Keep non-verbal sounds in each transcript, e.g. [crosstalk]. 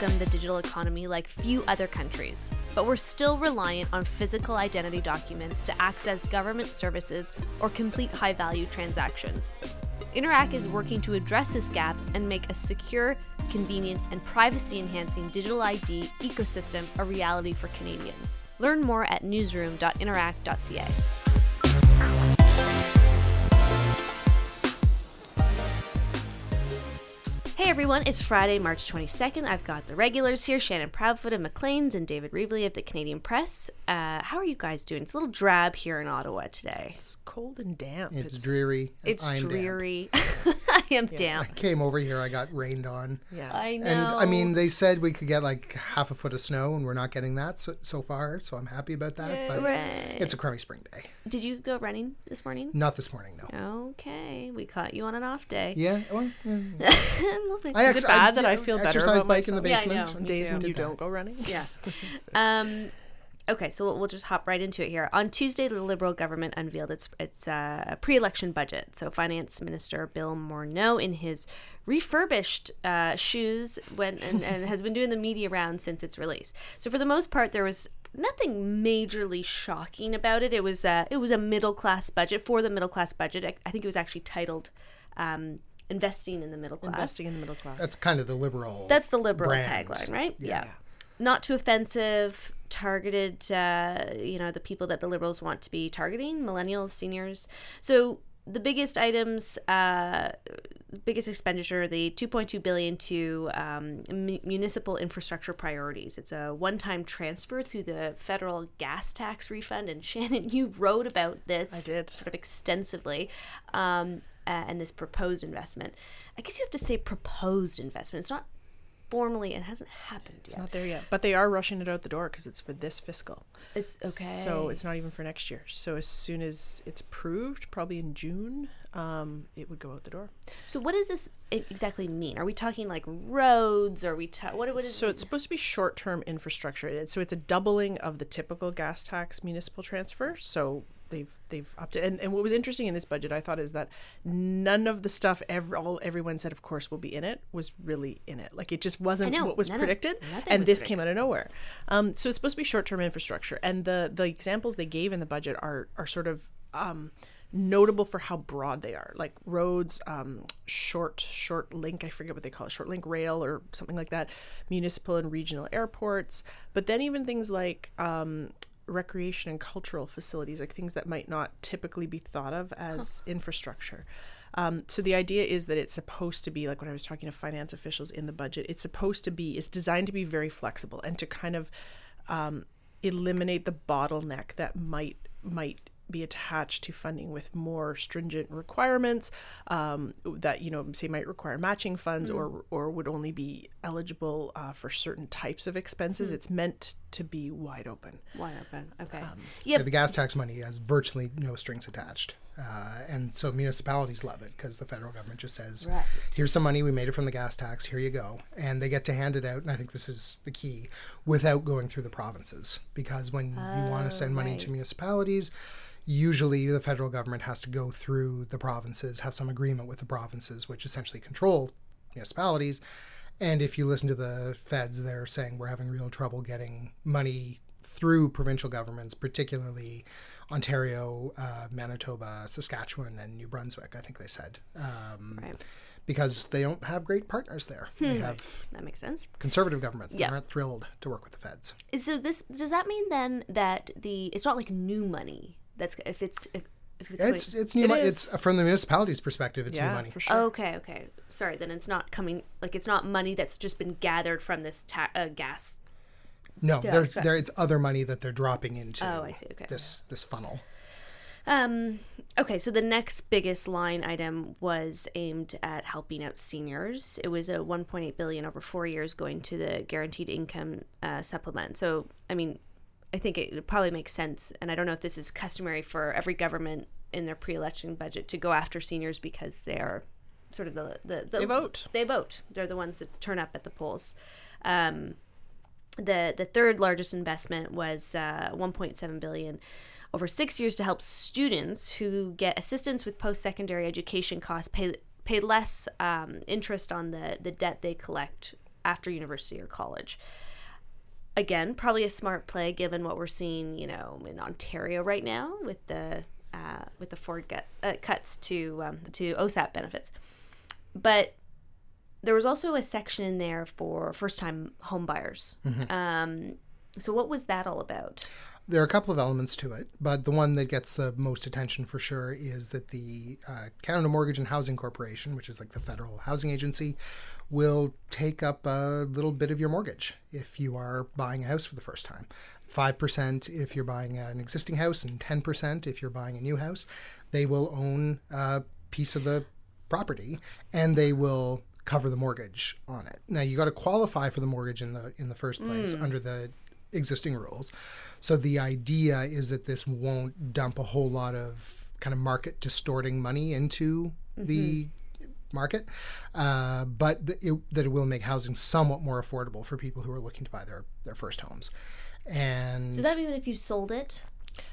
the digital economy like few other countries, but we're still reliant on physical identity documents to access government services or complete high value transactions. Interac is working to address this gap and make a secure, convenient, and privacy enhancing digital ID ecosystem a reality for Canadians. Learn more at newsroom.interac.ca. Hey everyone, it's Friday, March 22nd. I've got the regulars here Shannon Proudfoot of Maclean's and David Reevely of the Canadian Press. Uh, how are you guys doing? It's a little drab here in Ottawa today. It's cold and damp. It's, dreary. It's I'm damp. dreary. [laughs] [laughs] I am down. I Came over here, I got rained on. Yeah. I know. And I mean, they said we could get like half a foot of snow, and we're not getting that so, so far. So I'm happy about that. But Right. it's a crummy spring day. Did you go running this morning? Not this morning, no. Okay, we caught you on an off day. Yeah. Well, yeah. [laughs] We'll see. I Is it ex- bad that yeah, I feel better exercise about bike in the myself? Yeah, I basement. know. Days when you that. don't go running. Yeah. [laughs] Um, okay, so we'll, we'll just hop right into it here. On Tuesday, the Liberal government unveiled its its uh, pre-election budget. So, Finance Minister Bill Morneau, in his refurbished uh, shoes, went and, and has been doing the media round since its release. So, for the most part, there was nothing majorly shocking about it. It was uh, it was a middle class budget for the middle class budget. I, I think it was actually titled. Um, Investing in the middle class. Investing in the middle class. That's kind of the liberal. That's the liberal brand. tagline, right? Yeah. Not too offensive, targeted, uh, you know, the people that the liberals want to be targeting, millennials, seniors. So the biggest items, uh, biggest expenditure, the 2.2 billion to um, mu- municipal infrastructure priorities. It's a one-time transfer through the federal gas tax refund. And [laughs] Shannon, you wrote about this. I did. sort of extensively, um, uh, and this proposed investment. I guess you have to say proposed investment. It's not formally. It hasn't happened It's yet. not there yet, but they are rushing it out the door because it's for this fiscal. It's okay. So it's not even for next year. So as soon as it's approved, probably in June, um, it would go out the door. So what does this exactly mean? Are we talking like roads? Are we ta- what? What is So it's supposed to be short-term infrastructure. So it's a doubling of the typical gas tax municipal transfer. So they've they've upped it. And, and what was interesting in this budget, I thought, is that none of the stuff ever all everyone said, of course, will be in it, was really in it. Like it just wasn't know, what was none of- predicted, and was this came out of nowhere. Um, so it's supposed to be short-term infrastructure, and the the examples they gave in the budget are are sort of um, notable for how broad they are like roads um, short short link i forget what they call it short link rail or something like that municipal and regional airports but then even things like um, recreation and cultural facilities like things that might not typically be thought of as infrastructure. Um, so the idea is that it's supposed to be like when I was talking to finance officials in the budget, it's supposed to be, it's designed to be very flexible and to kind of um, eliminate the bottleneck that might might be attached to funding with more stringent requirements um, that you know say might require matching funds or or would only be eligible uh, for certain types of expenses. It's meant to be wide open. wide open? Okay. Um, yep. Yeah, the gas tax money has virtually no strings attached. Uh, and so municipalities love it because the federal government just says, Right. here's some money, we made it from the gas tax, here you go. And they get to hand it out, and I think this is the key, without going through the provinces. Because when you want to send money right. to municipalities, usually the federal government has to go through the provinces, have some agreement with the provinces, which essentially control municipalities. And if you listen to the feds, they're saying we're having real trouble getting money through provincial governments, particularly Ontario, uh, Manitoba, Saskatchewan, and New Brunswick, I think they said. Um, Right. Because they don't have great partners there. They have That makes sense. conservative governments Yeah. that aren't thrilled to work with the feds. So this does that mean then that the it's not like new money that's if it's if, if it's, It's going- it's new It money. is. It's from the municipality's perspective. It's new money. for sure. okay okay sorry then it's not coming like it's not money that's just been gathered from this ta- uh, gas No, there's expect- there. It's other money that they're dropping into. Oh, I see, okay. This this funnel. Um, okay, so the next biggest line item was aimed at helping out seniors. It was a 1.8 billion over four years going to the guaranteed income uh, supplement. So, I mean, I think it probably makes sense, and I don't know if this is customary for every government in their pre-election budget to go after seniors because they are sort of the the, the They vote. They vote. They're the ones that turn up at the polls. Um, the the third largest investment was uh, 1.7 billion over six years to help students who get assistance with post secondary education costs pay pay less um, interest on the the debt they collect after university or college. Again, probably a smart play given what we're seeing, you know, in Ontario right now with the uh, with the Ford gut, uh, cuts to um, to OSAP benefits. But there was also a section in there for first time home buyers. Um, so what was that all about? There are a couple of elements to it, but the one that gets the most attention for sure is that the uh, Canada Mortgage and Housing Corporation, which is like the federal housing agency, will take up a little bit of your mortgage if you are buying a house for the first time. 5% if you're buying an existing house, and 10% if you're buying a new house. They will own a piece of the property and they will cover the mortgage on it. Now you got to qualify for the mortgage in the in the first place under the existing rules. So the idea is that this won't dump a whole lot of kind of market distorting money into the market, uh, but th- it, that it will make housing somewhat more affordable for people who are looking to buy their, their first homes. And Does that mean if you sold it,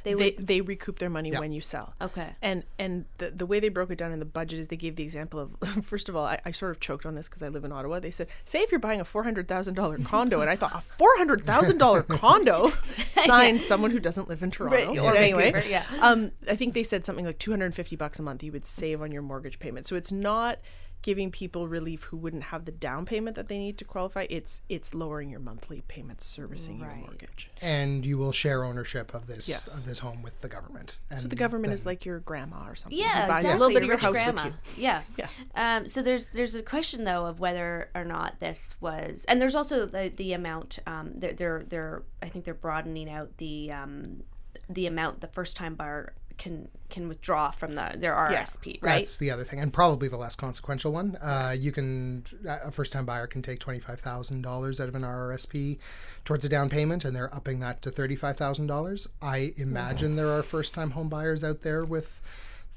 they They would? they recoup their money when you sell. Okay. And and the the way they broke it down in the budget is they gave the example of [laughs] first of all I, I sort of choked on this because I live in Ottawa. They said say if you're buying a four hundred thousand dollar [laughs] condo and I thought a four hundred thousand dollar condo [laughs] signed someone who doesn't live in Toronto. Right, or anyway, Vancouver, yeah. um, I think they said something like two hundred and fifty bucks a month you would save on your mortgage payment. So it's not giving people relief who wouldn't have the down payment that they need to qualify. It's it's lowering your monthly payments servicing your mortgage. and you will share ownership of this Yes. of this home with the government. And So the government is like your grandma or something. Yeah, buys exactly. a little bit of your house grandma. with you. Yeah, [laughs] Yeah. Um, so there's there's a question though of whether or not this was, and there's also the, the amount. Um, they're they're they're I think they're broadening out the um, the amount the first time buyer can can withdraw from the their RSP, right? That's the other thing, and probably the less consequential one. Uh, you can a first-time buyer can take twenty-five thousand dollars out of an RRSP towards a down payment, and they're upping that to thirty-five thousand dollars. I imagine there are first-time home buyers out there with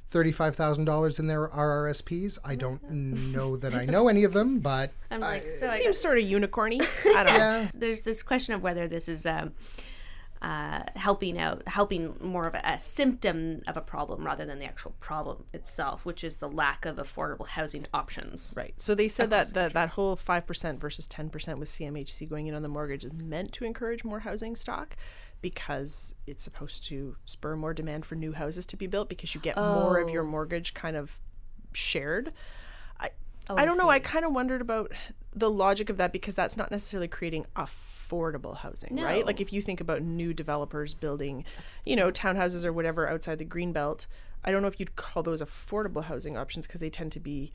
thirty-five thousand dollars in their RRSPs. I don't know that I know any of them, but I'm like, so I Seems sort of unicorny. [laughs] I don't know. yeah, there's this question of whether this is um, uh, helping out, helping more of a, a symptom of a problem rather than the actual problem itself, which is the lack of affordable housing options. Right. So they said that, that that whole 5% versus 10% with CMHC going in on the mortgage is meant to encourage more housing stock because it's supposed to spur more demand for new houses to be built because you get more of your mortgage kind of shared. I I don't know. I kind of wondered about the logic of that because that's not necessarily creating affordable housing, right? Like if you think about new developers building, you know, townhouses or whatever outside the green belt, I don't know if you'd call those affordable housing options because they tend to be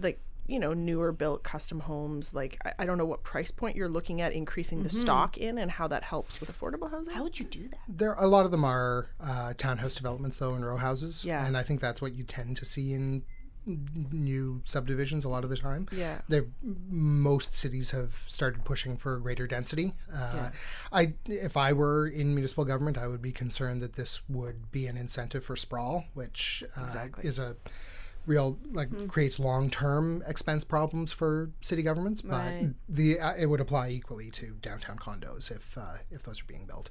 like you know newer built custom homes like I, I don't know what price point you're looking at increasing the stock in and how that helps with affordable housing How would you do that? there a lot of them are uh, townhouse developments though and row houses. Yeah. and I think that's what you tend to see in n- new subdivisions a lot of the time. Yeah. There, most cities have started pushing for greater density. Uh, I, if I were in municipal government, I would be concerned that this would be an incentive for sprawl, which uh, Exactly. is a real like creates long-term expense problems for city governments. But Right. the uh, it would apply equally to downtown condos if uh, if those are being built.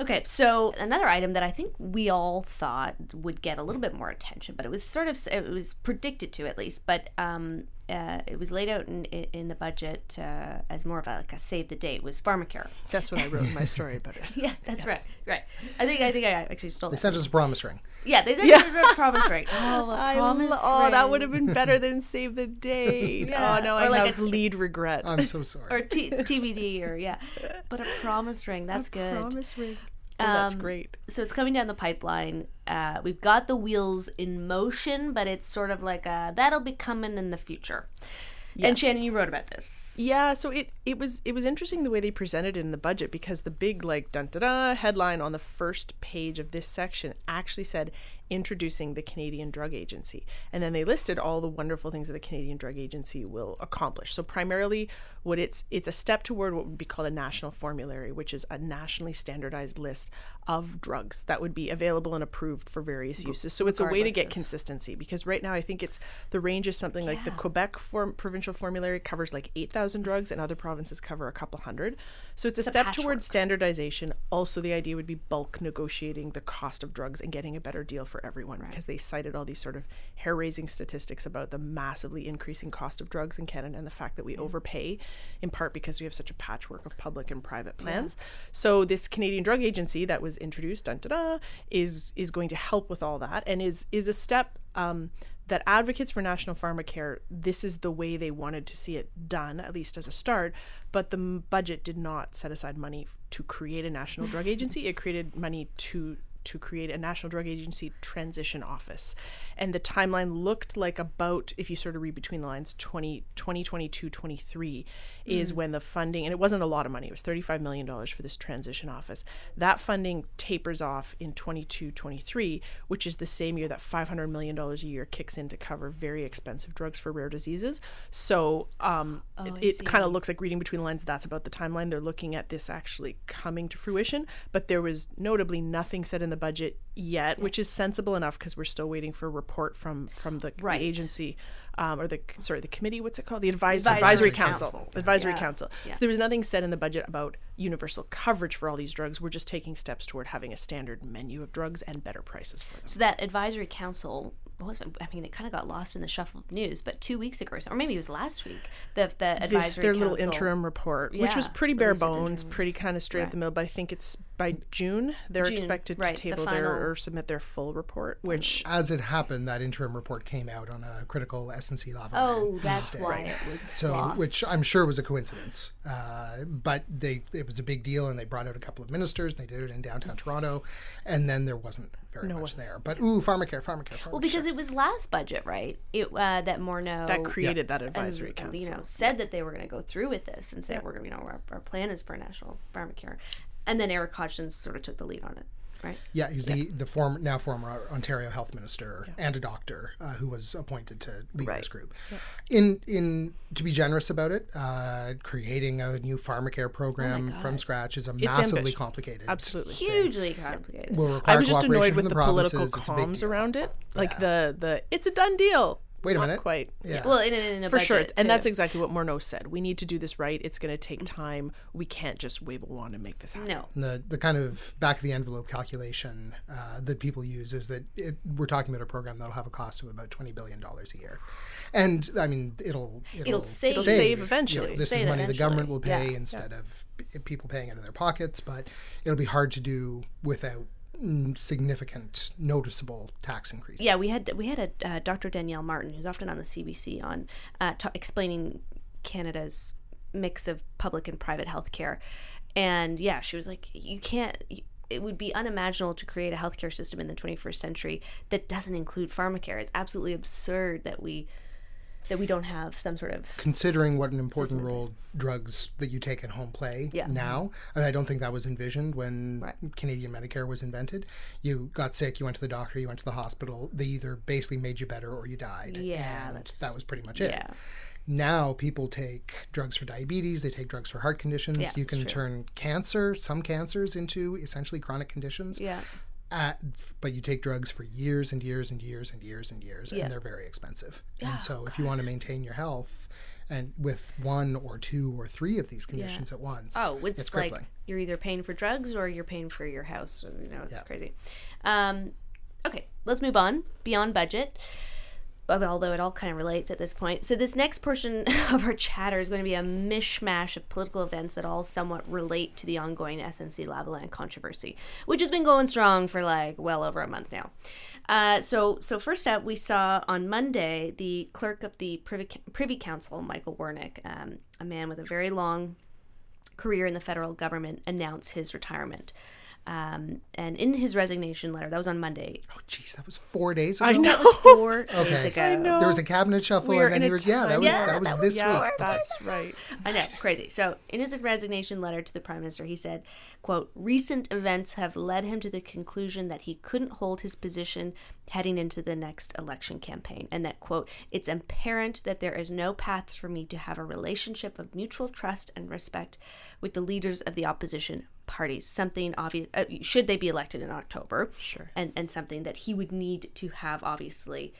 Okay, so another item that I think we all thought would get a little bit more attention, but it was sort of it was predicted to at least, but um, uh, it was laid out in in the budget uh, as more of a, like a save the date was pharmacare. that's what i wrote in my story [laughs] about it Yeah, that's right. Right. I think I think I actually stole They that. sent us a promise ring. Yeah, they said yeah. Us a promise ring. Oh, a [laughs] I promise lo- oh that would have been better than save the date [laughs] Yeah. oh no Or i like have a- lead regret I'm so sorry. or t- TBD or yeah, but a promise ring. That's good. promise ring oh, that's Um, great so it's coming down the pipeline. Uh, we've got the wheels in motion, but it's sort of like a, that'll be coming in the future. And Shannon, you wrote about this. Yeah, so it it was it was interesting the way they presented it in the budget because the big like dun da da headline on the first page of this section actually said introducing the Canadian Drug Agency. And then they listed all the wonderful things that the Canadian Drug Agency will accomplish. So primarily what it's it's a step toward what would be called a national formulary, which is a nationally standardized list of drugs that would be available and approved for various uses. So it's a way to get consistency because right now I think it's the range is something like the Quebec form, provincial formulary covers like 8,000 drugs and other provinces cover a couple hundred. So it's a step patchwork. towards standardization. Also the idea would be bulk negotiating the cost of drugs and getting a better deal for for everyone because they cited all these sort of hair raising statistics about the massively increasing cost of drugs in Canada and the fact that we overpay in part because we have such a patchwork of public and private plans. So this Canadian Drug Agency that was introduced dun, da, da, is is going to help with all that and is is a step um, that advocates for national pharmacare this is the way they wanted to see it done at least as a start but the m- budget did not set aside money to create a national drug [laughs] agency. It created money to to create a national drug agency transition office. And the timeline looked like about if you sort of read between the lines 20 2022 23 is when the funding and it wasn't a lot of money it was 35 million dollars for this transition office. That funding tapers off in 22 23 which is the same year that 500 million dollars a year kicks in to cover very expensive drugs for rare diseases. So um, it, it kind of looks like reading between the lines that's about the timeline. They're looking at this actually coming to fruition but there was notably nothing said in the budget yet which is sensible enough because we're still waiting for a report from from the, the Right. agency um, or the sorry the committee what's it called the advisory, Advisory advisory Council. council, advisory Yeah. council Yeah. so there was nothing said in the budget about universal coverage for all these drugs we're just taking steps toward having a standard menu of drugs and better prices for them So that advisory council what was it? I mean, it kind of got lost in the shuffle of news, but two weeks ago, or, so, or maybe it was last week, the the The- advisory their council, little interim report, which was pretty bare bones, pretty kind of straight Right. up the middle. But I think it's by June they're June, expected right, to table final- their or submit their full report, which As it happened, that interim report came out on a critical S&C level. Oh, that's why it was So, lost. which I'm sure was a coincidence, uh, but they it was a big deal, and they brought out a couple of ministers. And they did it in downtown Toronto, and then there wasn't very much there. But ooh, pharmacare, pharmacare, pharmacare. well, because it was last budget, right? It uh, that Morneau that created that and, advisory council. you know said that they were going to go through with this and say we're going to you know our, our plan is for national pharmacare, and then Eric Hoskins sort of took the lead on it, right? Yeah, he's the the former now former Ontario health minister and a doctor uh, who was appointed to lead this group. In in to be generous about it, uh, creating a new pharmacare program from scratch is a massively ambitious. complicated. Absolutely. Hugely complicated. Will require I was just annoyed with the, the, political It's comms around it, like the the it's a done deal. Wait a Not minute. quite. Yeah. well, in, in a For sure, budget, and that's exactly what Morneau said. We need to do this right. It's going to take time. We can't just wave a wand and make this happen. no. And the the kind of back of the envelope calculation uh, that people use is that it, we're talking about a program that'll have a cost of about twenty billion dollars a year, and I mean it'll it'll, save- It'll save you eventually. know, this Save is money the government will pay Yeah. instead of p- people paying out of their pockets, but it'll be hard to do without significant noticeable tax increase. yeah, we had we had a uh, Dr. Danielle Martin, who's often on the CBC, on uh, ta explaining Canada's mix of public and private healthcare, and yeah, she was like, you can't. It would be unimaginable to create a healthcare system in the 21st century that doesn't include pharmacare. It's absolutely absurd that we that we don't have some sort of considering what an important role drugs that you take at home play Yeah. Mm-hmm. now. And I don't think that was envisioned when Right. Canadian Medicare was invented. You got sick, you went to the doctor, you went to the hospital. They either basically made you better or you died. Yeah, that was pretty much it. yeah. Now people take drugs for diabetes, they take drugs for heart conditions. Yeah, you can turn cancer, some cancers, into essentially chronic conditions. Yeah. Uh, but you take drugs for years and years and years and years and years, Yeah. and they're very expensive. and so, if you want to maintain your health, and with one or two or three of these conditions at once, Oh, it's, it's like you're either paying for drugs or you're paying for your house. You know, it's crazy. Um, okay, let's move on beyond budget. Although it all kind of relates at this point. So, this next portion [laughs] of our chatter is going to be a mishmash of political events that all somewhat relate to the ongoing SNC Lavalin controversy, which has been going strong for like well over a month now. Uh, so, so first up, we saw on Monday the clerk of the Privy, Privy Council, Michael Wernick, um, a man with a very long career in the federal government announce his retirement. Um, and in his resignation letter, that was on Monday. Oh, jeez, that was four days ago. [laughs] I know. That was four days ago. I know. There was a cabinet shuffle, We and then in he was yeah, that was Yeah, that was that this yeah, week. that's [laughs] right. I know, crazy. So, in his resignation letter to the prime minister, he said, "quote Recent events have led him to the conclusion that he couldn't hold his position heading into the next election campaign, and that quote It's apparent that there is no path for me to have a relationship of mutual trust and respect with the leaders of the opposition parties. Something obvious uh, should they be elected in October, Sure. and and something that he would need to have obviously."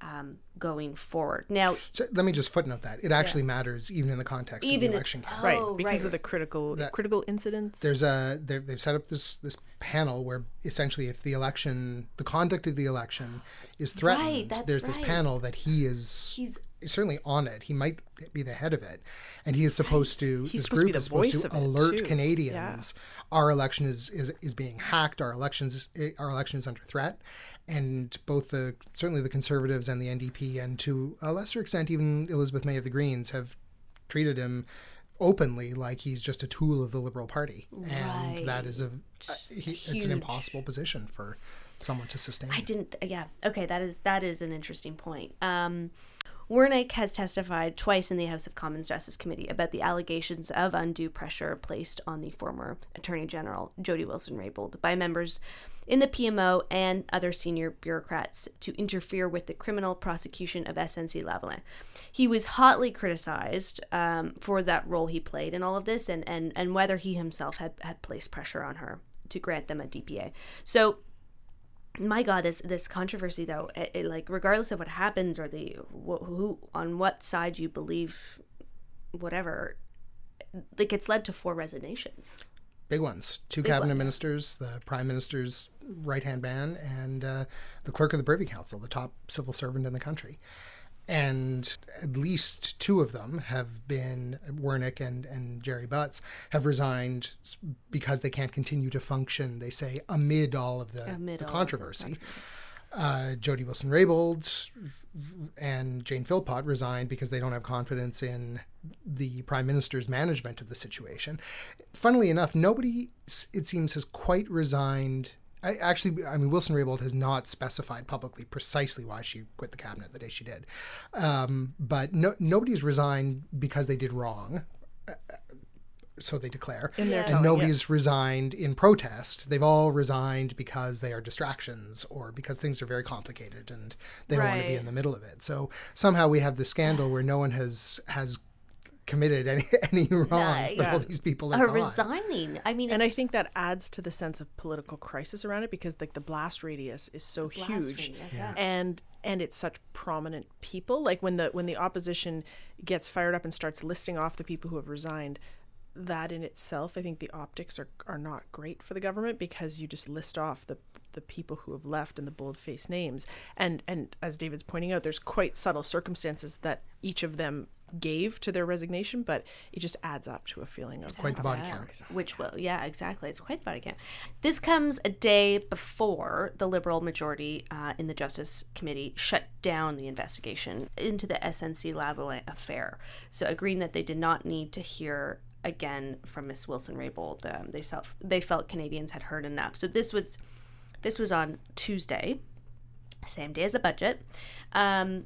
um, going forward. Now, So let me just footnote that it actually matters even in the context Even of the election. campaign. right Oh, because right, of the critical That- critical incidents. There's a they're- they've set up this this panel where essentially if the election the conduct of the election is threatened, that's there's this panel that he is He's- certainly on it. He might be the head of it, and he is supposed to. He's this supposed to be group the is supposed voice to alert. Canadians our election is, is is being hacked. Our elections our election is under threat, and both the certainly the Conservatives and the NDP, and to a lesser extent even Elizabeth May of the Greens have treated him openly like he's just a tool of the Liberal Party, and that is a uh, he, it's an impossible position for someone to sustain. I didn't. Yeah. Okay. That is that is an interesting point. Um, Wernick has testified twice in the House of Commons Justice Committee about the allegations of undue pressure placed on the former Attorney General Jody Wilson-Raybould by members in the PMO and other senior bureaucrats to interfere with the criminal prosecution of SNC Lavalin. He was hotly criticized um, for that role he played in all of this, and and and whether he himself had had placed pressure on her to grant them a DPA. So my god this this controversy though it, it, like regardless of what happens or the wh- who on what side you believe whatever like it's led to four resignations big ones. Two cabinet ones. ministers, the prime minister's right hand man, and uh, the clerk of the Privy Council, the top civil servant in the country. And at least two of them have been Wernick and, and Gerry Butts have resigned because they can't continue to function. They say amid all of the, Amid the all of the controversy. Uh, Jody Wilson Raybould and Jane Philpott resigned because they don't have confidence in the prime minister's management of the situation. Funnily enough, nobody, it seems, has quite resigned. I, actually, I mean, Wilson Raybould has not specified publicly precisely why she quit the cabinet the day she did. Um, but no, nobody's resigned because they did wrong. uh, So they declare, In their and telling, nobody's resigned in protest. They've all resigned because they are distractions or because things are very complicated and they don't want to be in the middle of it. So somehow we have the scandal where no one has has committed any [laughs] any wrongs, but all these people are are gone. resigning. I mean and I think that adds to the sense of political crisis around it because like the blast radius is so huge. radius, yeah. and and it's such prominent people. Like when the when the opposition gets fired up and starts listing off the people who have resigned that in itself I think the optics are are not great for the government because you just list off the the people who have left and the bold-faced names. And and as David's pointing out there's quite subtle circumstances that each of them gave to their resignation but it just adds up to a feeling of Quite the body count. crisis. which will yeah exactly. It's quite the body count. This comes a day before the liberal majority uh, in the justice committee shut down the investigation into the snc lavalin affair. So agreeing that they did not need to hear again from miss wilson raybould um, they self they felt canadians had heard enough. So this was this was on tuesday same day as the budget um,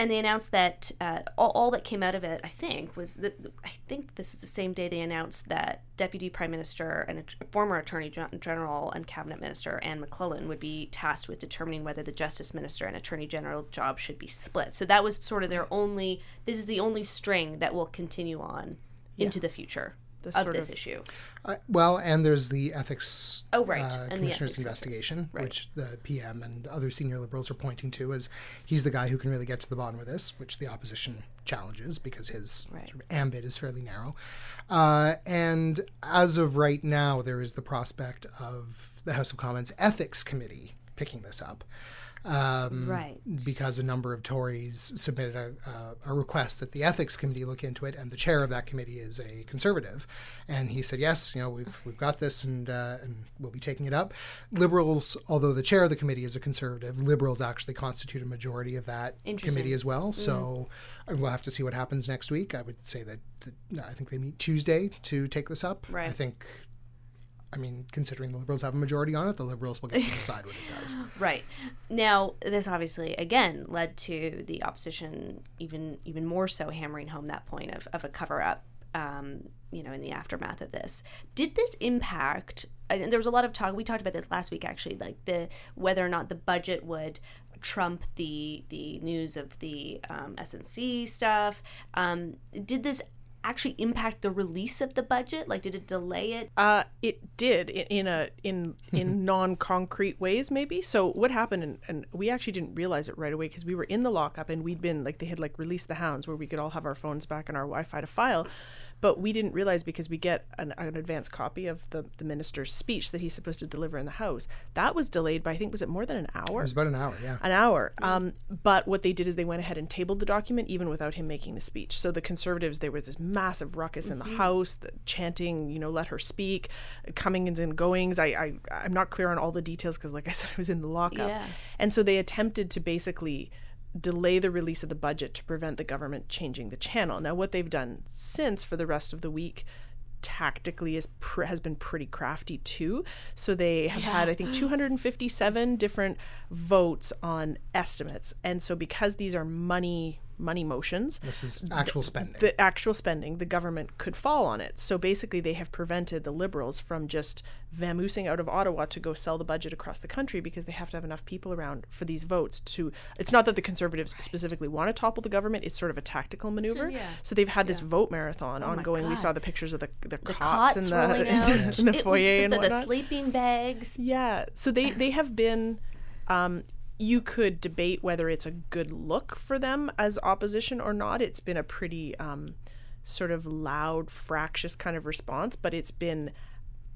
and they announced that uh, all, all that came out of it, I think, was that I think this is the same day they announced that Deputy Prime Minister and a former Attorney Gen- and Cabinet Minister Anne McLellan would be tasked with determining whether the Justice Minister and Attorney General job should be split. So that was sort of their only. This is the only string that will continue on into the future The of sort this of- issue. Uh, well, and there's the ethics Oh, right, uh, and the commissioner's ethics investigation, which the PM and other senior liberals are pointing to as he's the guy who can really get to the bottom of this, which the opposition challenges because his Right. sort of ambit is fairly narrow. Uh, and as of right now, there is the prospect of the House of Commons Ethics Committee picking this up. Um, Right. because a number of Tories submitted a, a, a request that the ethics committee look into it, and the chair of that committee is a conservative, and he said, "Yes, you know, we've we've got this, and uh, and we'll be taking it up." Liberals, although the chair of the committee is a conservative, Liberals actually constitute a majority of that committee as well. So uh, we'll have to see what happens next week. I would say that, that I think they meet Tuesday to take this up. Right. I think. I mean, considering the Liberals have a majority on it, the Liberals will get to decide what it does. [laughs] Right. Now, this obviously again led to the opposition even even more so hammering home that point of, of a cover up. Um, you know, in the aftermath of this, did this impact? And there was a lot of talk. We talked about this last week, actually, like the whether or not the budget would trump the the news of the um, SNC stuff. Um, did this actually impact the release of the budget? Like, did it delay it? Uh, it did in, in a in in [laughs] non-concrete ways, maybe. So what happened, and, and we actually didn't realize it right away because we were in the lockup and we'd been like they had like released the hounds where we could all have our phones back and our Wi-Fi to file, but we didn't realize because we get an, an advance copy of the the minister's speech that he's supposed to deliver in the House. That was delayed by I think was it more than an hour It was about an hour, yeah. an hour. Um, but what they did is they went ahead and tabled the document even without him making the speech. So the conservatives, there was this massive ruckus in the House, the chanting, you know, let her speak, comings and goings. I, I I'm not clear on all the details because, like I said, I was in the lockup. Yeah. And so they attempted to basically delay the release of the budget to prevent the government changing the channel. Now, what they've done since for the rest of the week tactically is pr- has been pretty crafty too. So they have had I think [gasps] 257 different votes on estimates. And so because these are money money motions, This is actual spending. the actual spending, the government could fall on it. So basically, they have prevented the Liberals from just vamoosing out of Ottawa to go sell the budget across the country because they have to have enough people around for these votes to. It's not that the Conservatives specifically want to topple the government, it's sort of a tactical maneuver. yeah. So they've had this vote marathon my ongoing. We saw the pictures of the, the, The cots, cots [laughs] in rolling the, out. in the It foyer was, and the, the sleeping bags. Yeah. So they they have been um you could debate whether it's a good look for them as opposition or not. It's been a pretty um sort of loud, fractious kind of response, but it's been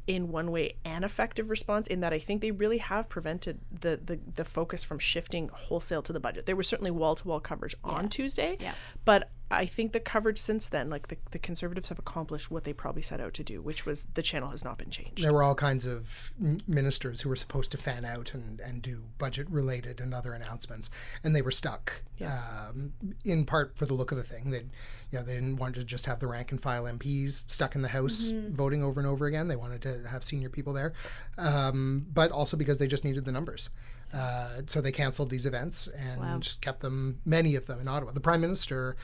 in one way an effective response in that I think they really have prevented the the, the focus from shifting wholesale to the budget. There was certainly wall to wall coverage on Tuesday, Yeah. but I think the coverage since then, like the, the conservatives have accomplished what they probably set out to do, which was the channel has not been changed. there were all kinds of ministers who were supposed to fan out and, and do budget related and other announcements, and they were stuck. Um, in part for the look of the thing, they, you know, they didn't want to just have the rank and file MPs stuck in the House voting over and over again. They wanted to have senior people there, um, but also because they just needed the numbers. Uh, so they canceled these events and kept them, many of them, in Ottawa. The prime minister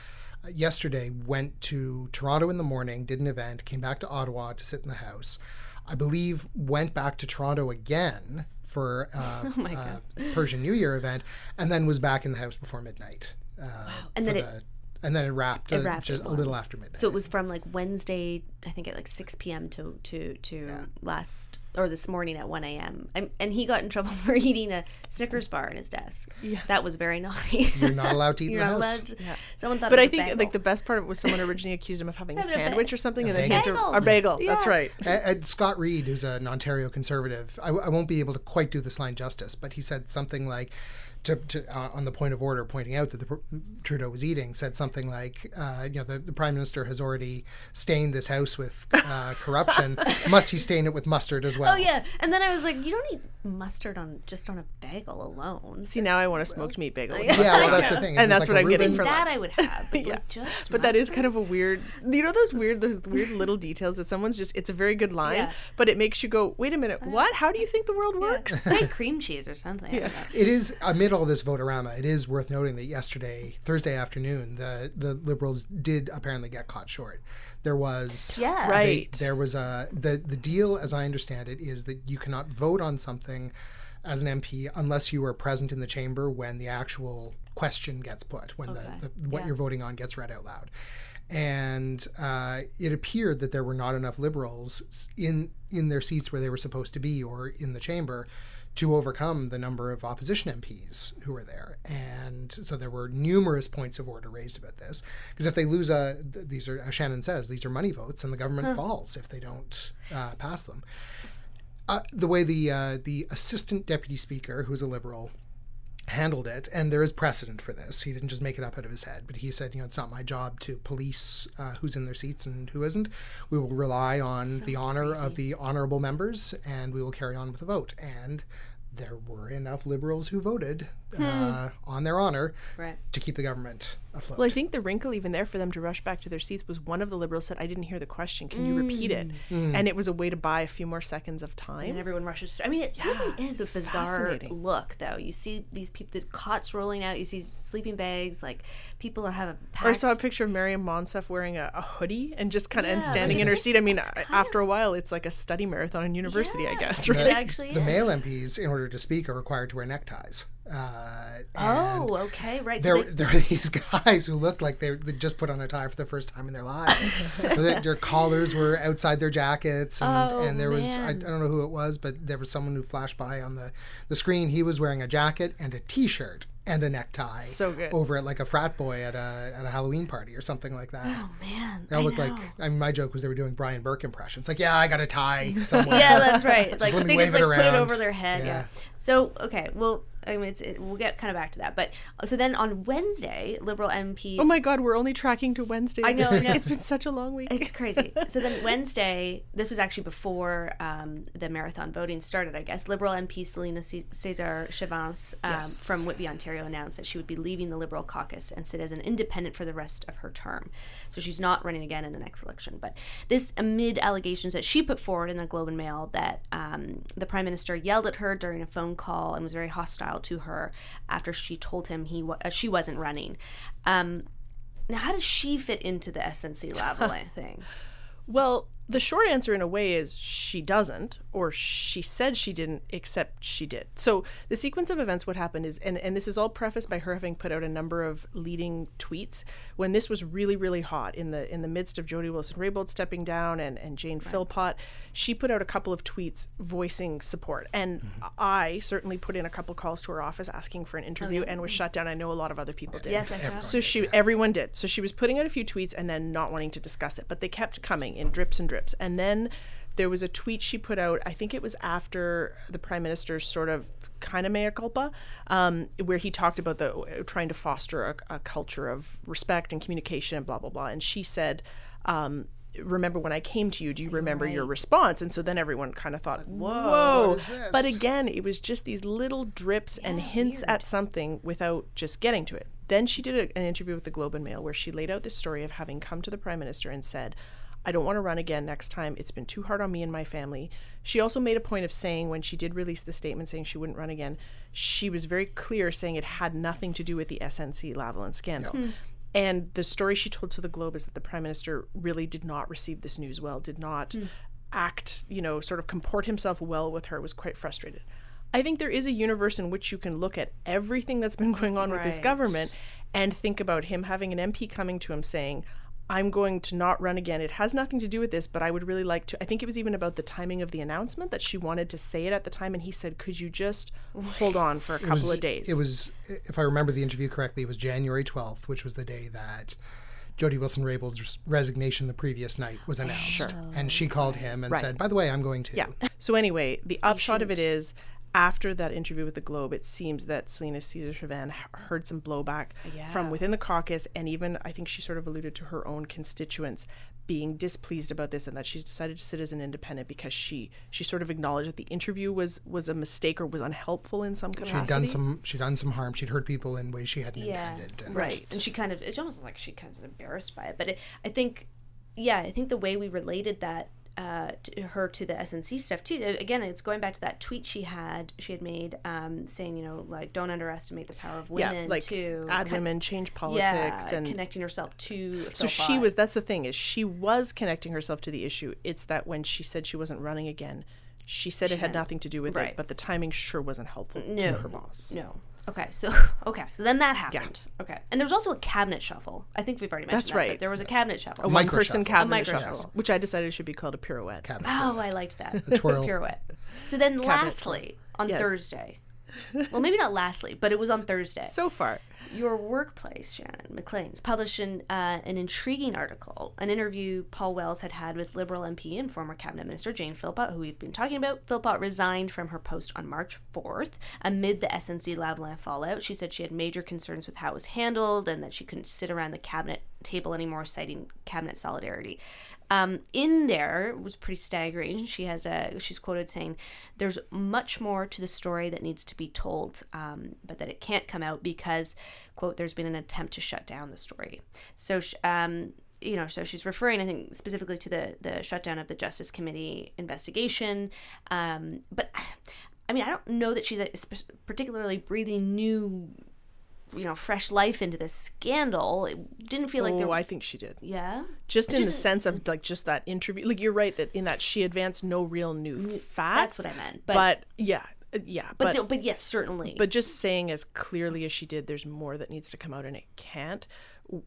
yesterday went to Toronto in the morning, did an event, came back to Ottawa to sit in the House. I believe went back to Toronto again for uh, [laughs] a Persian New Year event, and then was back in the House before midnight. Uh, And for then it- the- and then it wrapped, uh, wrapped just a little after midnight. So it was from like Wednesday, I think at like 6 p.m. to to to last or this morning at 1 a.m. I'm, and he got in trouble [laughs] for eating a Snickers bar in his desk. Yeah, that was very naughty. You're not allowed to eat [laughs] in You're the not house. allowed. To, Someone thought. But it I was a think bagel. like the best part of was someone originally accused him of having a Having [laughs] a ba- sandwich or something, and then he bagel. had to a bagel. That's right. A- and Scott Reid, who's an Ontario conservative, I, I won't be able to quite do this line justice, but he said something like, to, to uh, on the point of order, pointing out that the pr- Trudeau was eating, said something like, uh, you know, the, the prime minister has already stained this house with uh, corruption. [laughs] Must he stain it with mustard as well? Oh yeah, and then I was like, you don't eat mustard on just on a bagel alone. See, now I want a smoked meat bagel. with Yeah. well, that's the thing. [laughs] It And that's like what I'm getting Reuben- for that lunch. I would have. But [laughs] Yeah. like just But that is kind of a weird, you know, those weird, those weird little details that someone's just, it's a very good line, Yeah. but it makes you go, wait a minute, what? How do you think the world works? say cream cheese or something. Yeah. It is amid all this votorama. It is worth noting that yesterday, Thursday afternoon, the the Liberals did apparently get caught short. There was Yeah. they- Right. there was a the the deal, as I understand it, is that you cannot vote on something as an MP unless you are present in the chamber when the actual question gets put, when Okay. the, the what Yeah. you're voting on gets read out loud. And uh, it appeared that there were not enough liberals in in their seats where they were supposed to be, or in the chamber, to overcome the number of opposition MPs who were there. And so there were numerous points of order raised about this. Because if they lose a, these are, as Shannon says, these are money votes, and the government falls if they don't uh, pass them. Uh, the way the uh, the assistant deputy speaker, who's a liberal, handled it, and there is precedent for this. He didn't just make it up out of his head, but he said, you know, it's not my job to police uh, who's in their seats and who isn't. We will rely on the honor of the honorable members, and we will carry on with the vote. And there were enough liberals who voted uh, on their honor Right. to keep the government afloat. Well, I think the wrinkle even there for them to rush back to their seats was one of the liberals said, I didn't hear the question. Can you repeat it? And it was a way to buy a few more seconds of time. And everyone rushes. I mean, it really is a bizarre look, though. You see these people, the cots rolling out. You see sleeping bags. Like people are having. Or I saw a picture of Maryam Monsef wearing a, a hoodie and just kind of and Yeah, standing in her it's seat. I mean, just- it's I- after a while, it's like a study marathon in university, I Yeah. guess, It right? actually the male MPs, in order to speak, are required to wear neckties. Uh, Oh, okay, right. So there, they, there are [laughs] these guys who looked like they, they just put on a tie for the first time in their lives. so that their collars were outside their jackets, and, Oh, and there was I, I don't know who it was, but there was someone who flashed by on the, the screen. He was wearing a jacket and a T-shirt and a necktie, So good. over it like a frat boy at a at a Halloween party or something like that. oh man, They all I looked like I mean, my joke was they were doing Brian Burke impressions. Like, yeah, I got a tie [laughs] somewhere. yeah, that's right. [laughs] Like they just like it put it over their head. Yeah. Yeah. So okay, well, I mean, it's, it, we'll get kind of back to that. But so then on Wednesday, Liberal MPs. Oh my God, we're only tracking to Wednesday. I know, I know. It's been such a long week. It's crazy. [laughs] So then Wednesday, this was actually before um, the marathon voting started, I guess. Liberal MP Celina C- Caesar-Chavannes um, Yes. from Whitby, Ontario, announced that she would be leaving the Liberal caucus and sit as an independent for the rest of her term. So she's not running again in the next election. But this amid allegations that she put forward in the Globe and Mail that um, the prime minister yelled at her during a phone call and was very hostile to her after she told him he wa- uh, she wasn't running. Um, now, how does she fit into the SNC Lavalin [laughs] thing? Well, the short answer in a way is she doesn't, or she said she didn't, except she did. So the sequence of events, what happened is, and, and this is all prefaced by her having put out a number of leading tweets when this was really, really hot in the in the midst of Jody Wilson Raybould stepping down and, and Jane Philpott. She put out a couple of tweets voicing support. And I certainly put in a couple calls to her office asking for an interview and was shut down. I know a lot of other people did. Yes, I saw. So she, everyone did. So she was putting out a few tweets and then not wanting to discuss it, but they kept coming in drips and drips. And then there was a tweet she put out. I think it was after the prime minister's sort of kind of mea culpa, um, where he talked about the trying to foster a, a culture of respect and communication and blah blah blah. And she said. Um, Remember when I came to you? Do you remember your response? And so then everyone kind of thought, "Whoa!" what is this? But again, it was just these little drips and hints at something without just getting to it. Then she did a, an interview with the Globe and Mail where she laid out the story of having come to the prime minister and said, I don't want to run again next time. It's been too hard on me and my family. She also made a point of saying, when she did release the statement saying she wouldn't run again, she was very clear saying it had nothing to do with the SNC Lavalin scandal. Hmm. And the story she told to the Globe is that the prime minister really did not receive this news well, did not hmm. act, you know, sort of comport himself well with her, was quite frustrated. I think there is a universe in which you can look at everything that's been [laughs] going on with this government and think about him having an MP coming to him saying, I'm going to not run again. It has nothing to do with this, but I would really like to. I think it was even about the timing of the announcement that she wanted to say it at the time. And he said, Could you just hold on for a couple was- of days? It was, if I remember the interview correctly, it was January 12th, which was the day that Jody Wilson Raybould's resignation the previous night was announced. And she called him and said, by the way, I'm going to. Yeah. So anyway, the upshot of it is, after that interview with the Globe, it seems that Celina Caesar-Chavannes heard some blowback from within the caucus, and even I think she sort of alluded to her own constituents being displeased about this, and that she's decided to sit as an independent because she she sort of acknowledged that the interview was was a mistake or was unhelpful in some capacity. She'd done some. She'd done some harm. She'd hurt people in ways she hadn't Yeah. intended. And right. and she kind of it's almost like she kind of embarrassed by it but it, i think yeah i think the way we related that uh, to her to the SNC stuff too. Uh, Again, it's going back to that tweet she had. She had made um, saying, you know, like don't underestimate the power of women. yeah, like to add con- women, change politics, yeah, and connecting herself to. So she was. That's the thing is she was connecting herself to the issue. It's that when she said she wasn't running again, she said it had nothing to do with right. it, but the timing sure wasn't helpful no, to her boss. No. Okay, so [laughs] okay, so then that happened. Okay, and there was also a cabinet shuffle. I think we've already mentioned That's that, but right. There was a cabinet shuffle. A one person cabinet A micro-shuffle. shuffle, which I decided should be called a pirouette. Cabinet. Oh, I liked that. [laughs] twirl. pirouette. So then, lastly, on Yes. Thursday, well, maybe not lastly, but it was on Thursday. So far, Your workplace, Shannon Maclean's, published an, uh, an intriguing article, an interview Paul Wells had had with Liberal MP and former Cabinet Minister Jane Philpott, who we've been talking about. Philpott resigned from her post on March 4th amid the SNC Lavalin fallout. She said she had major concerns with how it was handled and that she couldn't sit around the cabinet table anymore, citing cabinet solidarity. Um, in there was pretty staggering. She has a she's quoted saying, "There's much more to the story that needs to be told, um, but that it can't come out because, quote, there's been an attempt to shut down the story." So, um, you know, so she's referring, I think, specifically to the the shutdown of the Justice Committee investigation. Um, but I mean, I don't know that she's uh, particularly breathing new, you know, fresh life into this scandal. It didn't feel like there. oh, I think she did. yeah. Just in the sense of like just that interview. Like you're right that in that she advanced no real new facts. That's what I meant, but- But, yeah, Uh, yeah, But but no, but yes, certainly. but just saying as clearly as she did, there's more that needs to come out, and it can't.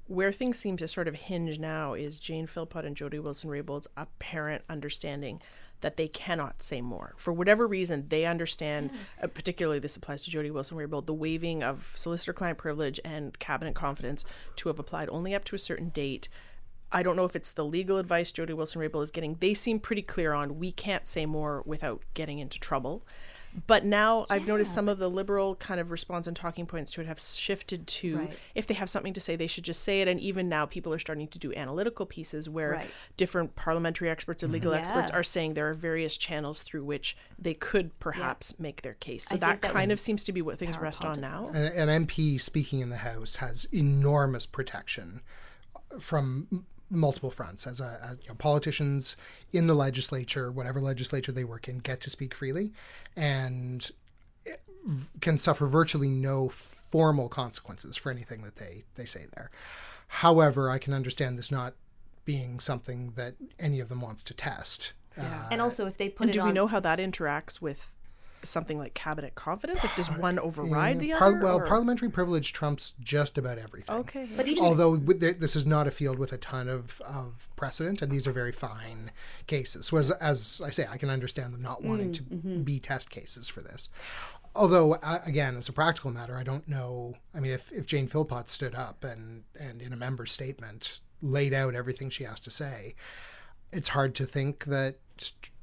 Where things seem to sort of hinge now is Jane Philpott and Jody Wilson Raybould's apparent understanding that they cannot say more. For whatever reason, they understand, uh, particularly this applies to Jody Wilson Raybould, the waiving of solicitor client privilege and cabinet confidence to have applied only up to a certain date. I don't know if it's the legal advice Jody Wilson Raybould is getting. They seem pretty clear on we can't say more without getting into trouble. But now I've noticed some of the liberal kind of response and talking points to it have shifted to Right. if they have something to say, they should just say it. And even now, people are starting to do analytical pieces where Right. different parliamentary experts or legal mm-hmm. experts are saying there are various channels through which they could perhaps make their case. So I that, that kind of seems to be what things power rest on now. An, an MP speaking in the House has enormous protection from m- multiple fronts. As, a, as you know, politicians in the legislature, whatever legislature they work in, get to speak freely, and can suffer virtually no formal consequences for anything that they they say there. However, I can understand this not being something that any of them wants to test. Uh, and also, if they put And it do on, we know how that interacts with something like cabinet confidence? Like, does one override the Par- other? well, or- parliamentary privilege trumps just about everything. Okay. but even Although with the- this is not a field with a ton of, of precedent, and these are very fine cases. So as, as I say, I can understand them not wanting to be test cases for this. Although, uh, again, as a practical matter, I don't know. I mean, if, if Jane Philpott stood up and, and in a member statement laid out everything she has to say, it's hard to think that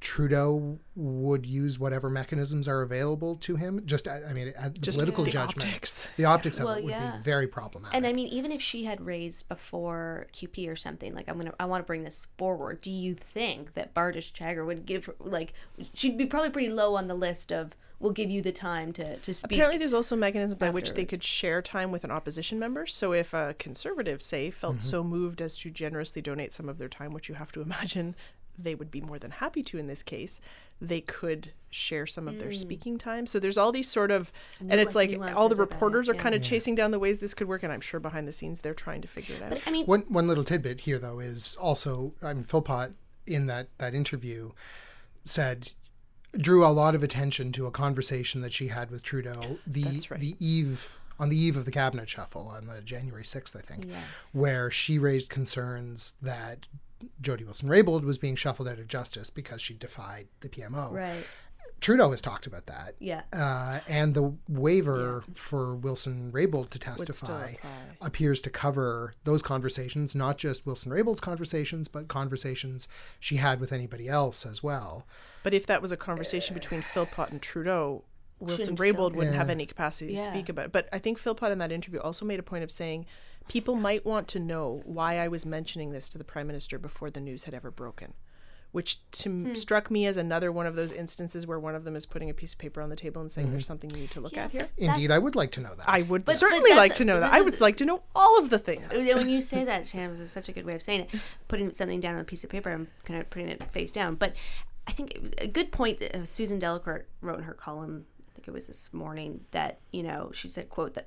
Trudeau would use whatever mechanisms are available to him. Just, I I mean, the Just political the judgment, optics. the optics of Well, it would yeah. be very problematic. And I mean, even if she had raised before QP or something, like I'm gonna, I want to bring this forward. Do you think that Bardish Chagger would give, her- like, she'd be probably pretty low on the list of, we'll give you the time to to speak. Apparently, there's also mechanisms by which they could share time with an opposition member. So, if a conservative, say, felt Mm-hmm. so moved as to generously donate some of their time, which you have to imagine they would be more than happy to in this case, they could share some of their speaking time. So, there's all these sort of, and it's like like all the reporters are yeah. kind of chasing down the ways this could work, and I'm sure behind the scenes they're trying to figure it out. But I mean, One one little tidbit here though is also I mean Philpott in that that interview said drew a lot of attention to a conversation that she had with Trudeau the right. the eve on the eve of the cabinet shuffle on the January 6th I think Yes. where she raised concerns that Jody Wilson Raybould was being shuffled out of justice because she defied the PMO. right? Trudeau has talked about that. Yeah. Uh, and the waiver for Wilson Raybould to testify appears to cover those conversations, not just Wilson Raybould's conversations, but conversations she had with anybody else as well. But if that was a conversation between Philpott and Trudeau, Wilson Shouldn't Raybould wouldn't have any capacity to Yeah. speak about it. But I think Philpott in that interview also made a point of saying people might want to know why I was mentioning this to the Prime Minister before the news had ever broken. Which to Hmm. struck me as another one of those instances where one of them is putting a piece of paper on the table and saying there's something you need to look at here. Indeed, I would like to know that. I would But- but certainly that's- like to know that. I would like to know all of the things. When you say that, Shams, is such a good way of saying it. Putting something down on a piece of paper and kind of putting it face down. But I think it was a good point that uh, Susan Delacourt wrote in her column. I think it was this morning that you know she said, "quote that."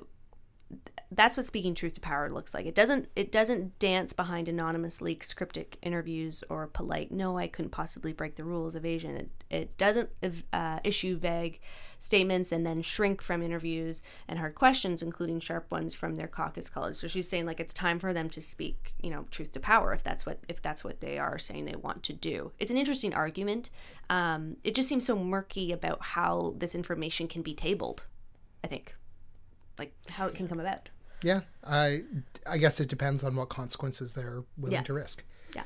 That's what speaking truth to power looks like. It doesn't. It doesn't dance behind anonymous leaks, cryptic interviews, or polite "No, I couldn't possibly break the rules" evasion. It, it doesn't uh, issue vague statements and then shrink from interviews and hard questions, including sharp ones from their caucus colleagues. So she's saying like it's time for them to speak, you know, truth to power if that's what if that's what they are saying they want to do. It's an interesting argument. Um, it just seems so murky about how this information can be tabled. I think, like how it can come about. yeah, I I guess it depends on what consequences they're willing Yeah. to risk. Yeah.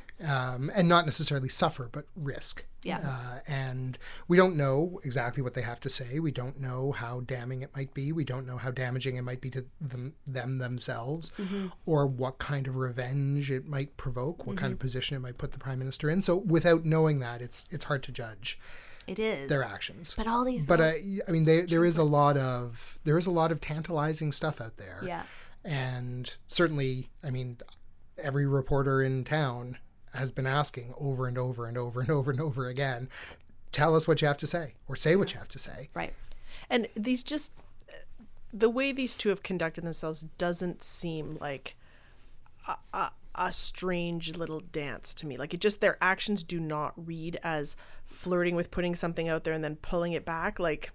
um, and not necessarily suffer, but risk. Yeah. Uh, and we don't know exactly what they have to say. We don't know how damning it might be. We don't know how damaging it might be to them, them themselves, or what kind of revenge it might provoke, what kind of position it might put the prime minister in. So without knowing that, it's it's hard to judge It is. their actions. But all these, But I, I mean, they, there is a lot of there is a lot of tantalizing stuff out there. Yeah, and certainly i mean every reporter in town has been asking over and over and over and [laughs] over and over again tell us what you have to say or say what you have to say. Right. And these just the way these two have conducted themselves doesn't seem like a, a, strange little dance to me. Like it just their actions do not read as flirting with putting something out there and then pulling it back. Like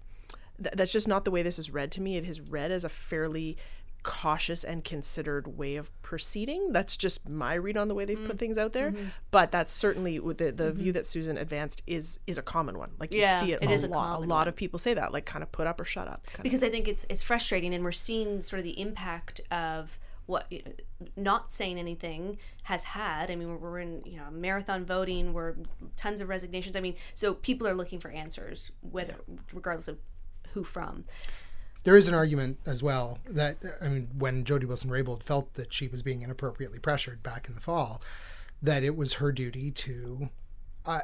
th- that's just not the way this is read to me. It is read as a fairly cautious and considered way of proceeding. That's just my read on the way they've Mm. put things out there. Mm-hmm. But that's certainly the the view that Susan advanced is is a common one. Like you see it, it a is a lot. A, lot one. of people say that, like kind of put up or shut up. of because I think it's it's frustrating, and we're seeing sort of the impact of what you know, not saying anything has had. I mean, we're, we're in you know marathon voting, we're tons of resignations. I mean, so people are looking for answers, whether regardless of who from. There is an argument as well that I mean, when Jody Wilson-Raybould felt that she was being inappropriately pressured back in the fall, that it was her duty to uh,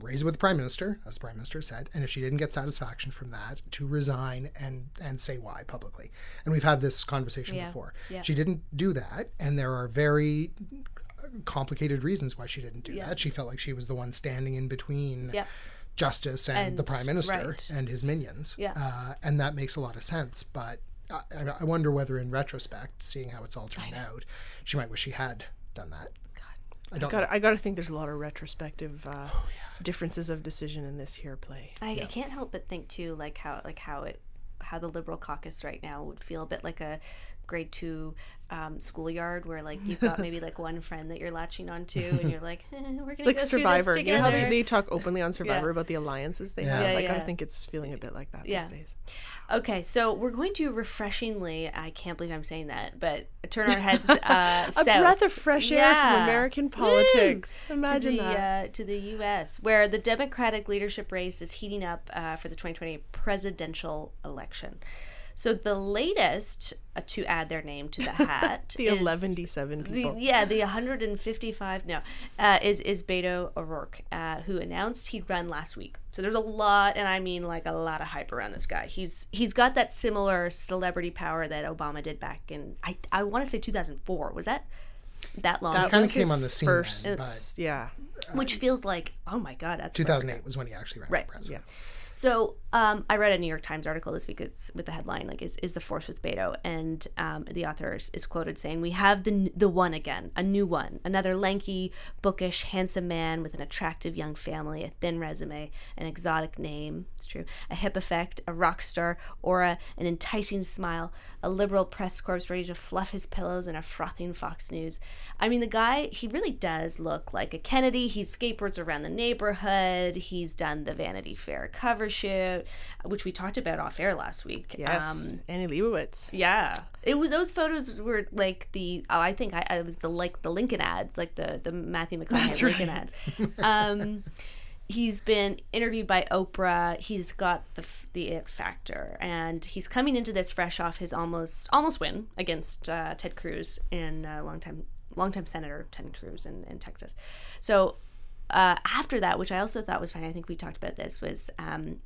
raise it with the prime minister, as the prime minister said, and if she didn't get satisfaction from that, to resign and and say why publicly. And we've had this conversation Yeah, before. yeah. She didn't do that, and there are very complicated reasons why she didn't do Yeah. that. She felt like she was the one standing in between justice and, the prime minister right. and his minions. Yeah. Uh, and that makes a lot of sense. But I wonder whether, in retrospect, seeing how it's all turned out, she might wish she had done that. I don't. Got I got to think there's a lot of retrospective uh, Oh, differences of decision in this here play. I, I can't help but think too, like how like how it how the liberal caucus right now would feel a bit like a grade two um, schoolyard where like you've got maybe like one friend that you're latching onto and [laughs] you're like eh, [laughs] we're gonna Like go Survivor, this you know how they, they talk openly on [laughs] Survivor Yeah. about the alliances they Yeah. have. Yeah, I gotta think it's feeling a bit like that Yeah. these days. Okay, so we're going to refreshingly, I can't believe I'm saying that, but turn our heads uh, A south. breath of fresh air from Yeah. American Woo! politics. Imagine to the, that. Uh, to the U.S., where the Democratic leadership race is heating up uh, for the 2020 presidential election. So the latest uh, to add their name to the [laughs] hat the is- 11D7 the, people. yeah, the 155 no uh, is is Beto O'Rourke, uh, who announced he'd run last week. So there's a lot, and I mean like a lot of hype around this guy. He's he's got that similar celebrity power that Obama did back in I I want to say 2004. Was that that long? That kinda came on the scene first, then, but- it's- yeah. Which feels like oh my god, that's forever 2008 was when he actually ran Right, for president. So um, I read a New York Times article this week. It's with the headline like "Is, is the force with Beto?" and um, the author is, is quoted saying, "We have the the one again, a new one, another lanky, bookish, handsome man with an attractive young family, a thin resume, an exotic name. It's true, a hip effect, a rock star aura, an enticing smile, a liberal press corps ready to fluff his pillows, and a frothing Fox News. I mean, the guy he really does look like a Kennedy. He skateboards around the neighborhood. He's done the Vanity Fair cover which we talked about off air last week. Yes. Um, Annie Leibovitz. yeah, it was those photos were like the oh, I think I, was the like the Lincoln ads, like the the Matthew McConaughey Lincoln ad. Um, he's been interviewed by Oprah. He's got the the it factor, and he's coming into this fresh off his almost almost win against uh, Ted Cruz in uh, longtime longtime Senator Ted Cruz in, in Texas. So uh, after that, which I also thought was funny, I think we talked about this, was um,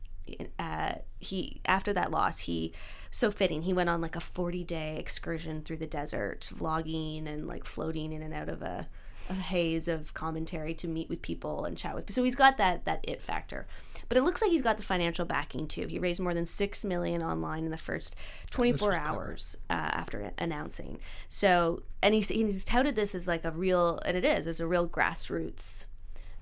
uh, he after that loss, he so fitting. He went on like a forty day excursion through the desert, vlogging and like floating in and out of a, a haze of commentary to meet with people and chat with. So he's got that that it factor. But it looks like he's got the financial backing too. He raised more than six million online in the first 24 hours uh, after announcing. So, and he's, he's touted this as like a real, and it is, as a real grassroots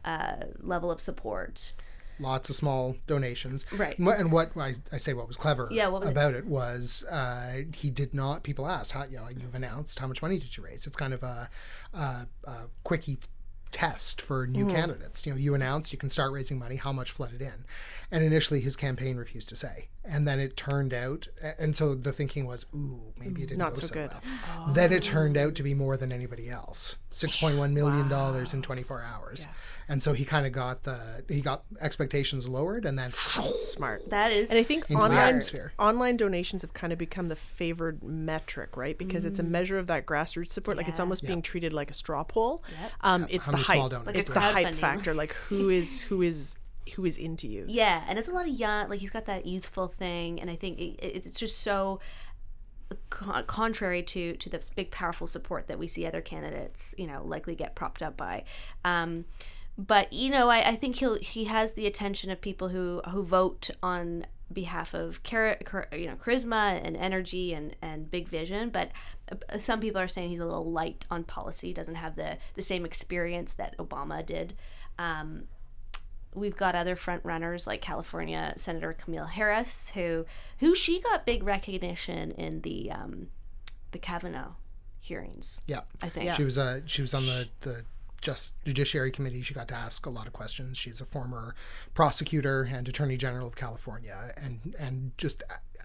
uh, level of support. Lots of small donations. Right. And what- And what I, I say what was clever Yeah, what was about it, was uh, he did not, people asked, how, you know, you've announced, how much money did you raise? It's kind of a, a, a quickie test for new Mm-hmm. candidates. You know, you announced you can start raising money, how much flooded in? And initially his campaign refused to say. And then it turned out, and so the thinking was, ooh, maybe it didn't Not go so so, good. well. Then it turned out to be more than anybody else. $6.1 million in 24 hours. And so he kind of got the, he got expectations lowered and then Smart. That is, And I think online atmosphere. online donations have kind of become the favored metric, right? Because it's a measure of that grassroots support. Like it's Yeah. almost being treated like a straw poll. Yep. Um, it's How the many hype. Like it's a the hype crowdfunding. factor. Like who is who is who is into you? yeah, and it's a lot of young, like he's got that youthful thing, and I think it, it, it's just so con- contrary to to this big powerful support that we see other candidates, you know, likely get propped up by. Um, but you know, I, I think he'll he has the attention of people who who vote on behalf of char- you know charisma and energy and and big vision but uh, some people are saying he's a little light on policy doesn't have the the same experience that obama did um, we've got other front runners like California Senator Kamala Harris, who who she got big recognition in the um, the Kavanaugh hearings. Yeah. I think. She was uh she was on the the just judiciary committee. She got to ask a lot of questions. She's a former prosecutor and attorney general of California, and and just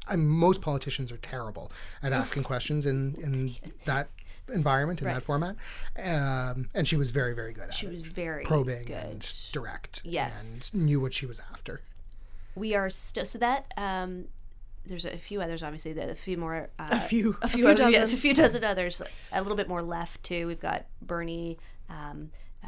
I mean, most politicians are terrible at asking [laughs] questions in in that environment in that format. Um, and she was very very good at She it. was very probing good. and direct. Yes. and knew what she was after. we are still so that um there's a few others obviously the, a few more uh, A few. a A few, few other, yes, dozen. a few dozen others a little bit more left too we've got bernie um uh,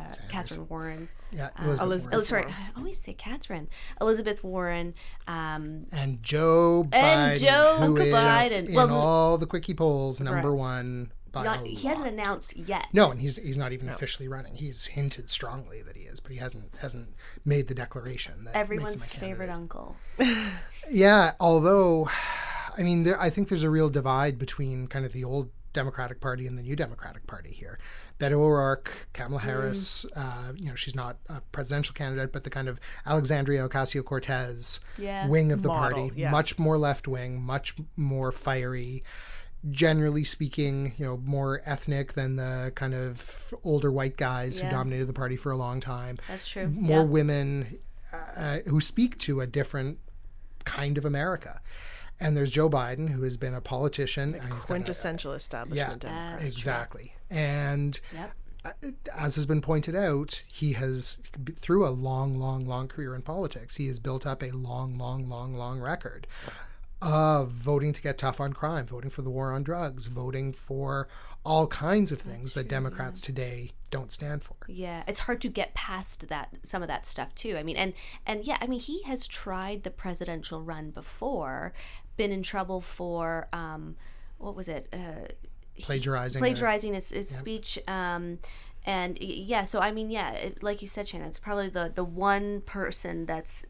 uh, Catherine Warren. Yeah, Elizabeth. Elizabeth- Oh, Warren. sorry, I always say Catherine. Elizabeth Warren. Um, and Joe Biden, And Joe who is Biden. in Well, all the quickie polls, number Right. one by not, a he hasn't announced yet. No, and he's he's not even officially running. He's hinted strongly that he is, but he hasn't hasn't made the declaration. That Everyone's makes him a favorite uncle. [laughs] Yeah, although, I mean, there, I think there's a real divide between kind of the old Democratic Party and the new Democratic Party here. Beto O'Rourke, Kamala Mm. Harris, uh, you know, she's not a presidential candidate, but the kind of Alexandria Ocasio Cortez Yeah. wing of the Model, party, yeah. much more left wing, much more fiery. Generally speaking, you know, more ethnic than the kind of older white guys Yeah. who dominated the party for a long time That's true. more Yeah. women uh, uh, who speak to a different kind of America. And there's Joe Biden, who has been a politician. Uh, got a- Quintessential establishment yeah, Democrat. Exactly. And Yep. Uh, as has been pointed out, he has, through a long, long, long career in politics, he has built up a long, long, long, long record of voting to get tough on crime, voting for the war on drugs, voting for all kinds of things that Democrats today don't stand for. Yeah, it's hard to get past that some of that stuff too. I mean, and and yeah, I mean, he has tried the presidential run before, been in trouble for um, what was it? Uh, he- Plagiarizing a- plagiarizing his, his speech. Um, and yeah, so I mean, yeah, it, like you said, Shannon, it's probably the the one person that's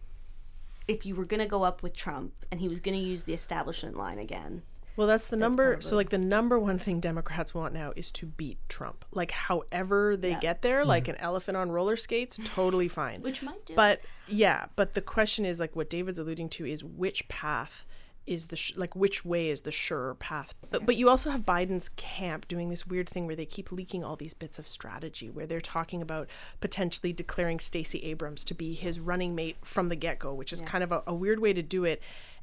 if you were gonna go up with Trump and he was gonna use the establishment line again. Well, that's the number. probably- So, like, the number one thing Democrats want now is to beat Trump. Like, however they Yeah. get there, like mm-hmm. an elephant on roller skates, totally fine. Which might do. But yeah, but the question is like what David's alluding to is which path is the sh- like which way is the surer path. But but you also have Biden's camp doing this weird thing where they keep leaking all these bits of strategy where they're talking about potentially declaring Stacey Abrams to be his running mate from the get-go, which is kind of a, a weird way to do it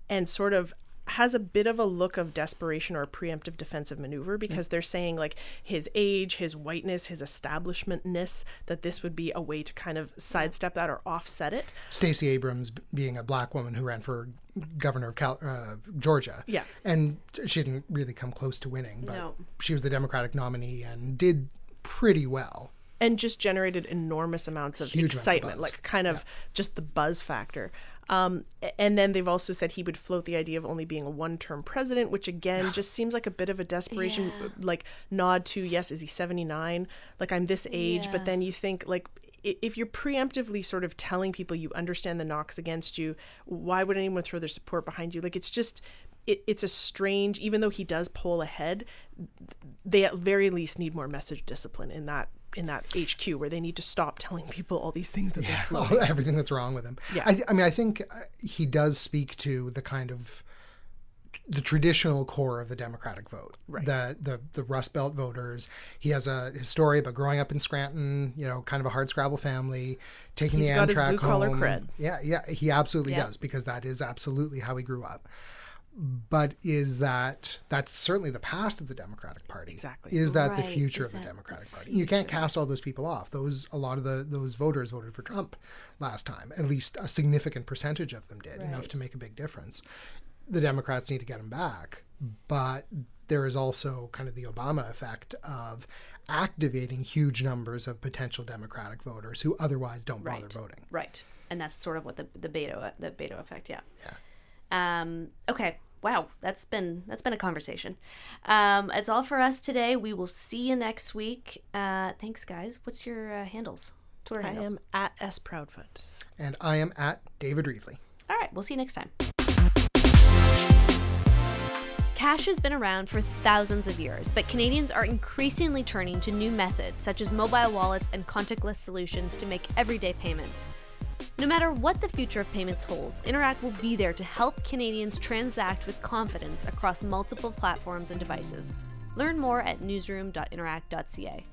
and sort of has a bit of a look of desperation or a preemptive defensive maneuver because they're saying like his age, his whiteness, his establishmentness that this would be a way to kind of sidestep that or offset it. Stacey Abrams being a black woman who ran for governor of Cal- uh, Georgia. Yeah. And she didn't really come close to winning, but No. she was the Democratic nominee and did pretty well. and just generated enormous amounts of Huge amounts of excitement, like kind of just the buzz factor. Um, and then they've also said he would float the idea of only being a one-term president, which again just seems like a bit of a desperation, Yeah. like nod to yes, is he seventy nine? Like I'm this age, Yeah. but then you think like if you're preemptively sort of telling people you understand the knocks against you, why would anyone throw their support behind you? Like it's just. It, it's a strange, even though he does poll ahead, they at very least need more message discipline in that in that HQ where they need to stop telling people all these things that they're all- [laughs] [laughs] everything that's wrong with him. Yeah. I, I mean, I think uh, he does speak to the kind of the traditional core of the Democratic vote, Right. the the the Rust Belt voters. He has a his story about growing up in Scranton, you know, kind of a hard scrabble family, taking He's the Amtrak home. Yeah, yeah, he absolutely Yeah. does because that is absolutely how he grew up. But is that that's certainly the past of the Democratic Party? Exactly. Is that the future Is of the Democratic Party? You can't cast all those people off. Those a lot of the those voters voted for Trump last time. At least a significant percentage of them did, enough to make a big difference. The Democrats need to get them back, but there is also kind of the Obama effect of activating huge numbers of potential Democratic voters who otherwise don't bother voting. Right. And that's sort of what the the Beto the Beto effect, yeah. Yeah. Um okay. Wow, that's been that's been a conversation. Um that's all for us today. We will see you next week. Uh thanks guys. What's your uh, handles? Twitter I handles. am at S Proudfoot. And I am at David Reevely. All right, we'll see you next time. Cash has been around for thousands of years, but Canadians are increasingly turning to new methods such as mobile wallets and contactless solutions to make everyday payments. No matter what the future of payments holds, Interac will be there to help Canadians transact with confidence across multiple platforms and devices. Learn more at newsroom.interac.ca.